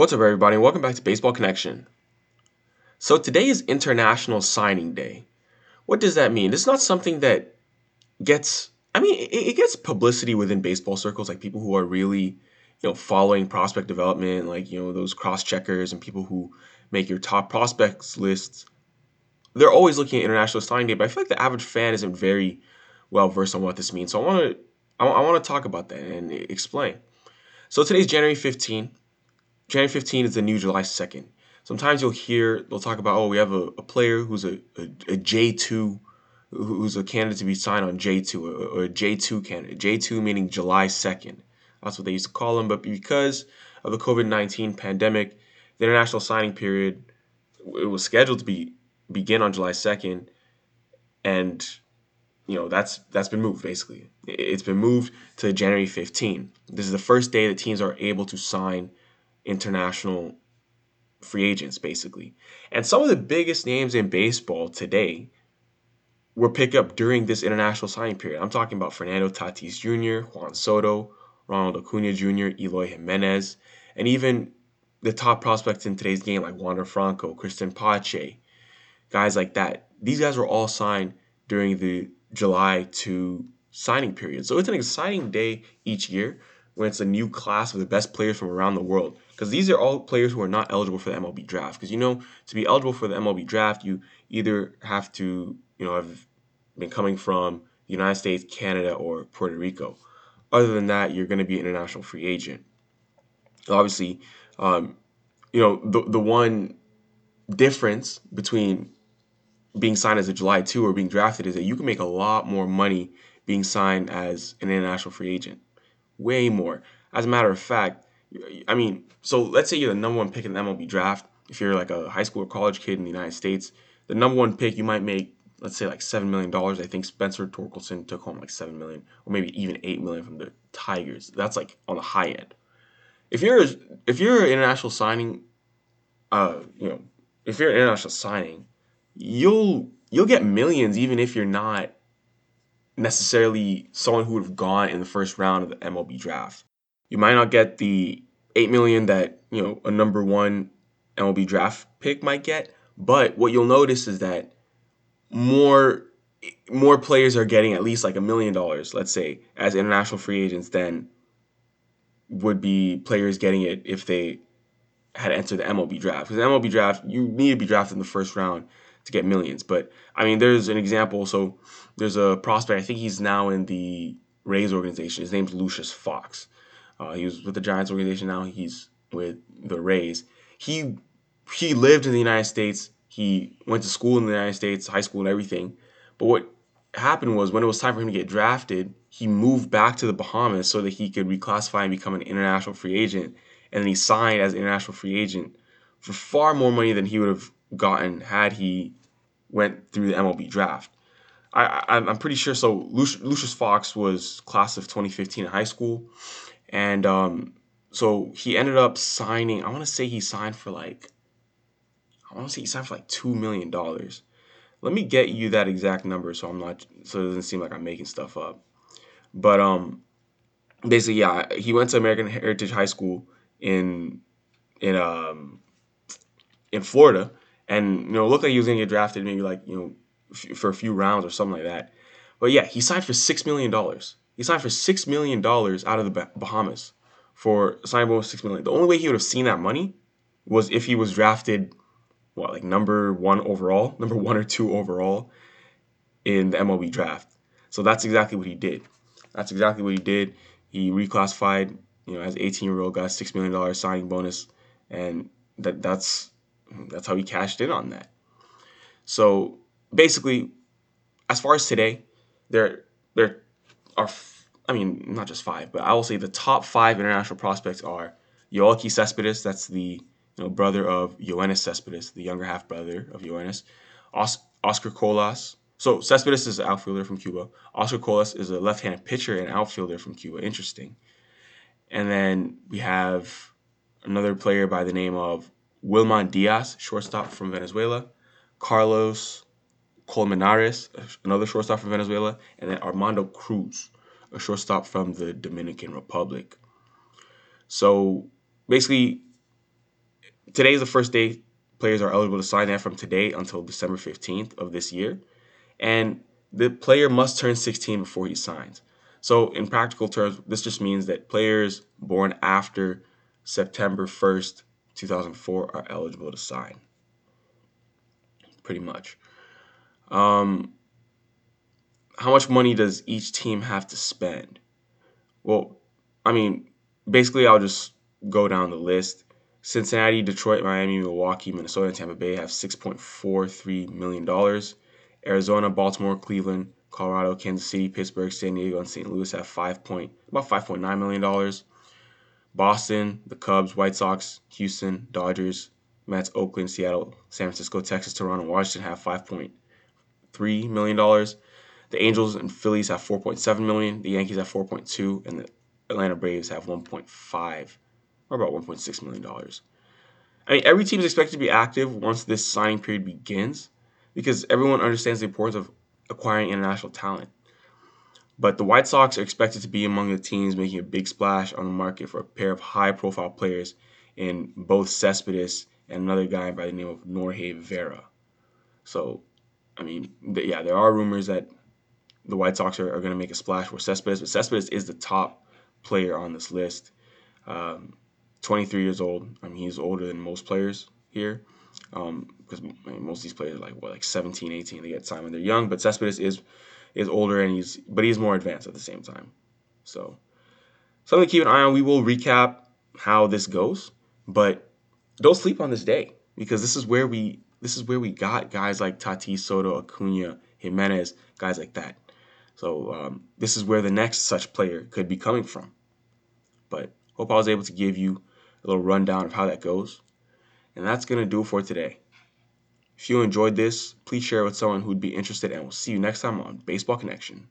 What's up, everybody? Welcome back to Baseball Connection. So, today is International Signing Day. What does that mean? It's not something that gets, I mean, it, it, gets publicity within baseball circles, like people who are really, you know, following prospect development, like, you know, those cross checkers and people who make your top prospects lists. They're always looking at International Signing Day, but I feel like the average fan isn't very well versed on what this means. So, I want to. I, I want to talk about that and explain. So today's January 15. January 15 is the new July 2nd. Sometimes you'll hear they'll talk about oh we have a, a player who's a, a, a J2 who's a candidate to be signed on J2 or a J2 candidate. J2 meaning July 2nd. That's what they used to call them. But because of the COVID 19 pandemic, the international signing period it was scheduled to be begin on July 2nd, and you know that's that's been moved basically. It's been moved to January 15. This is the first day that teams are able to sign international free agents, basically. And some of the biggest names in baseball today were picked up during this international signing period. I'm talking about Fernando Tatis Jr., Juan Soto, Ronald Acuna Jr., Eloy Jimenez, and even the top prospects in today's game like Wander Franco, Cristian Pache, guys like that. These guys were all signed during the July 2 signing period. So it's an exciting day each year when it's a new class of the best players from around the world. Because these are all players who are not eligible for the MLB draft. Because you know, to be eligible for the MLB draft, you either have to, you know, have been coming from the United States, Canada, or Puerto Rico. Other than that, you're going to be an international free agent. Obviously, um, you know, the the one difference between being signed as a July 2 or being drafted is that you can make a lot more money being signed as an international free agent way more. As a matter of fact, I mean, so let's say you're the number one pick in the MLB draft. If you're like a high school or college kid in the United States, the number one pick you might make, let's say like seven million dollars. I think Spencer Torkelson took home like seven million, or maybe even eight million from the Tigers. That's like on the high end. If you're if you're an international signing, uh, you know, if you're an international signing, you'll you'll get millions even if you're not necessarily someone who would have gone in the first round of the MLB draft. You might not get the eight million that you know a number one MLB draft pick might get, but what you'll notice is that more more players are getting at least like a million dollars, let's say, as international free agents than would be players getting it if they had entered the MLB draft. Because the MLB draft, you need to be drafted in the first round to get millions. But I mean, there's an example. So there's a prospect. I think he's now in the Rays organization. His name's Lucius Fox. Uh, he was with the Giants organization. Now he's with the Rays. He he lived in the United States. He went to school in the United States, high school and everything. But what happened was when it was time for him to get drafted, he moved back to the Bahamas so that he could reclassify and become an international free agent. And then he signed as an international free agent for far more money than he would have gotten had he went through the MLB draft. I, I am pretty sure. So Lucius Fox was class of 2015 in high school, and um, so he ended up signing. I want to say he signed for like, I want to say he signed for like two million dollars. Let me get you that exact number, so I'm not, so it doesn't seem like I'm making stuff up. But um, basically, yeah, he went to American Heritage High School in in um in Florida, and you know looked like he was gonna get drafted maybe like you know f- for a few rounds or something like that. But yeah, he signed for six million dollars. He signed for six million dollars out of the Bahamas for signing bonus six million. The only way he would have seen that money was if he was drafted, what like number one overall, number one or two overall in the MLB draft. So that's exactly what he did. That's exactly what he did. He reclassified, you know, as 18 year old, got six million dollars signing bonus, and that that's that's how he cashed in on that. So basically, as far as today, there there are I mean not just five, but I will say the top five international prospects are Yoelqui Cespedes, that's the you know brother of Yoenis Cespedes, the younger half brother of Yoenis. Os- Oscar Colas. So Cespedes is an outfielder from Cuba. Oscar Colas is a left-handed pitcher and outfielder from Cuba. Interesting. And then we have another player by the name of Wilman Diaz, shortstop from Venezuela, Carlos Colmenares, another shortstop from Venezuela, and then Armando Cruz, a shortstop from the Dominican Republic. So basically, today is the first day players are eligible to sign that from today until December 15th of this year. And the player must turn 16 before he signs. So, in practical terms, this just means that players born after September 1st, 2004 are eligible to sign. Pretty much. Um, how much money does each team have to spend? Well, I mean, basically, I'll just go down the list. Cincinnati, Detroit, Miami, Milwaukee, Minnesota, and Tampa Bay have $6.43 million. Arizona, Baltimore, Cleveland, Colorado, Kansas City, Pittsburgh, San Diego, and St. Louis have five point about five point nine million dollars. Boston, the Cubs, White Sox, Houston, Dodgers, Mets, Oakland, Seattle, San Francisco, Texas, Toronto, Washington have five point three million dollars. The Angels and Phillies have four point seven million. The Yankees have four point two, and the Atlanta Braves have one point five, or about one point six million dollars. I mean, every team is expected to be active once this signing period begins because everyone understands the importance of acquiring international talent. But the White Sox are expected to be among the teams making a big splash on the market for a pair of high profile players in both Cespedes and another guy by the name of Norge Vera. So, I mean, yeah, there are rumors that the White Sox are, are going to make a splash for Cespedes, but Cespedes is the top player on this list. Um, 23 years old. I mean, he's older than most players here um, because I mean, most of these players are like what like 17, 18. They get signed when they're young, but Cespedes is is older and he's but he's more advanced at the same time. So something to keep an eye on. We will recap how this goes, but don't sleep on this day because this is where we this is where we got guys like Tatis, Soto, Acuna, Jimenez, guys like that. So um, this is where the next such player could be coming from. But hope I was able to give you a little rundown of how that goes. And that's going to do it for today. If you enjoyed this, please share with someone who'd be interested, and we'll see you next time on Baseball Connection.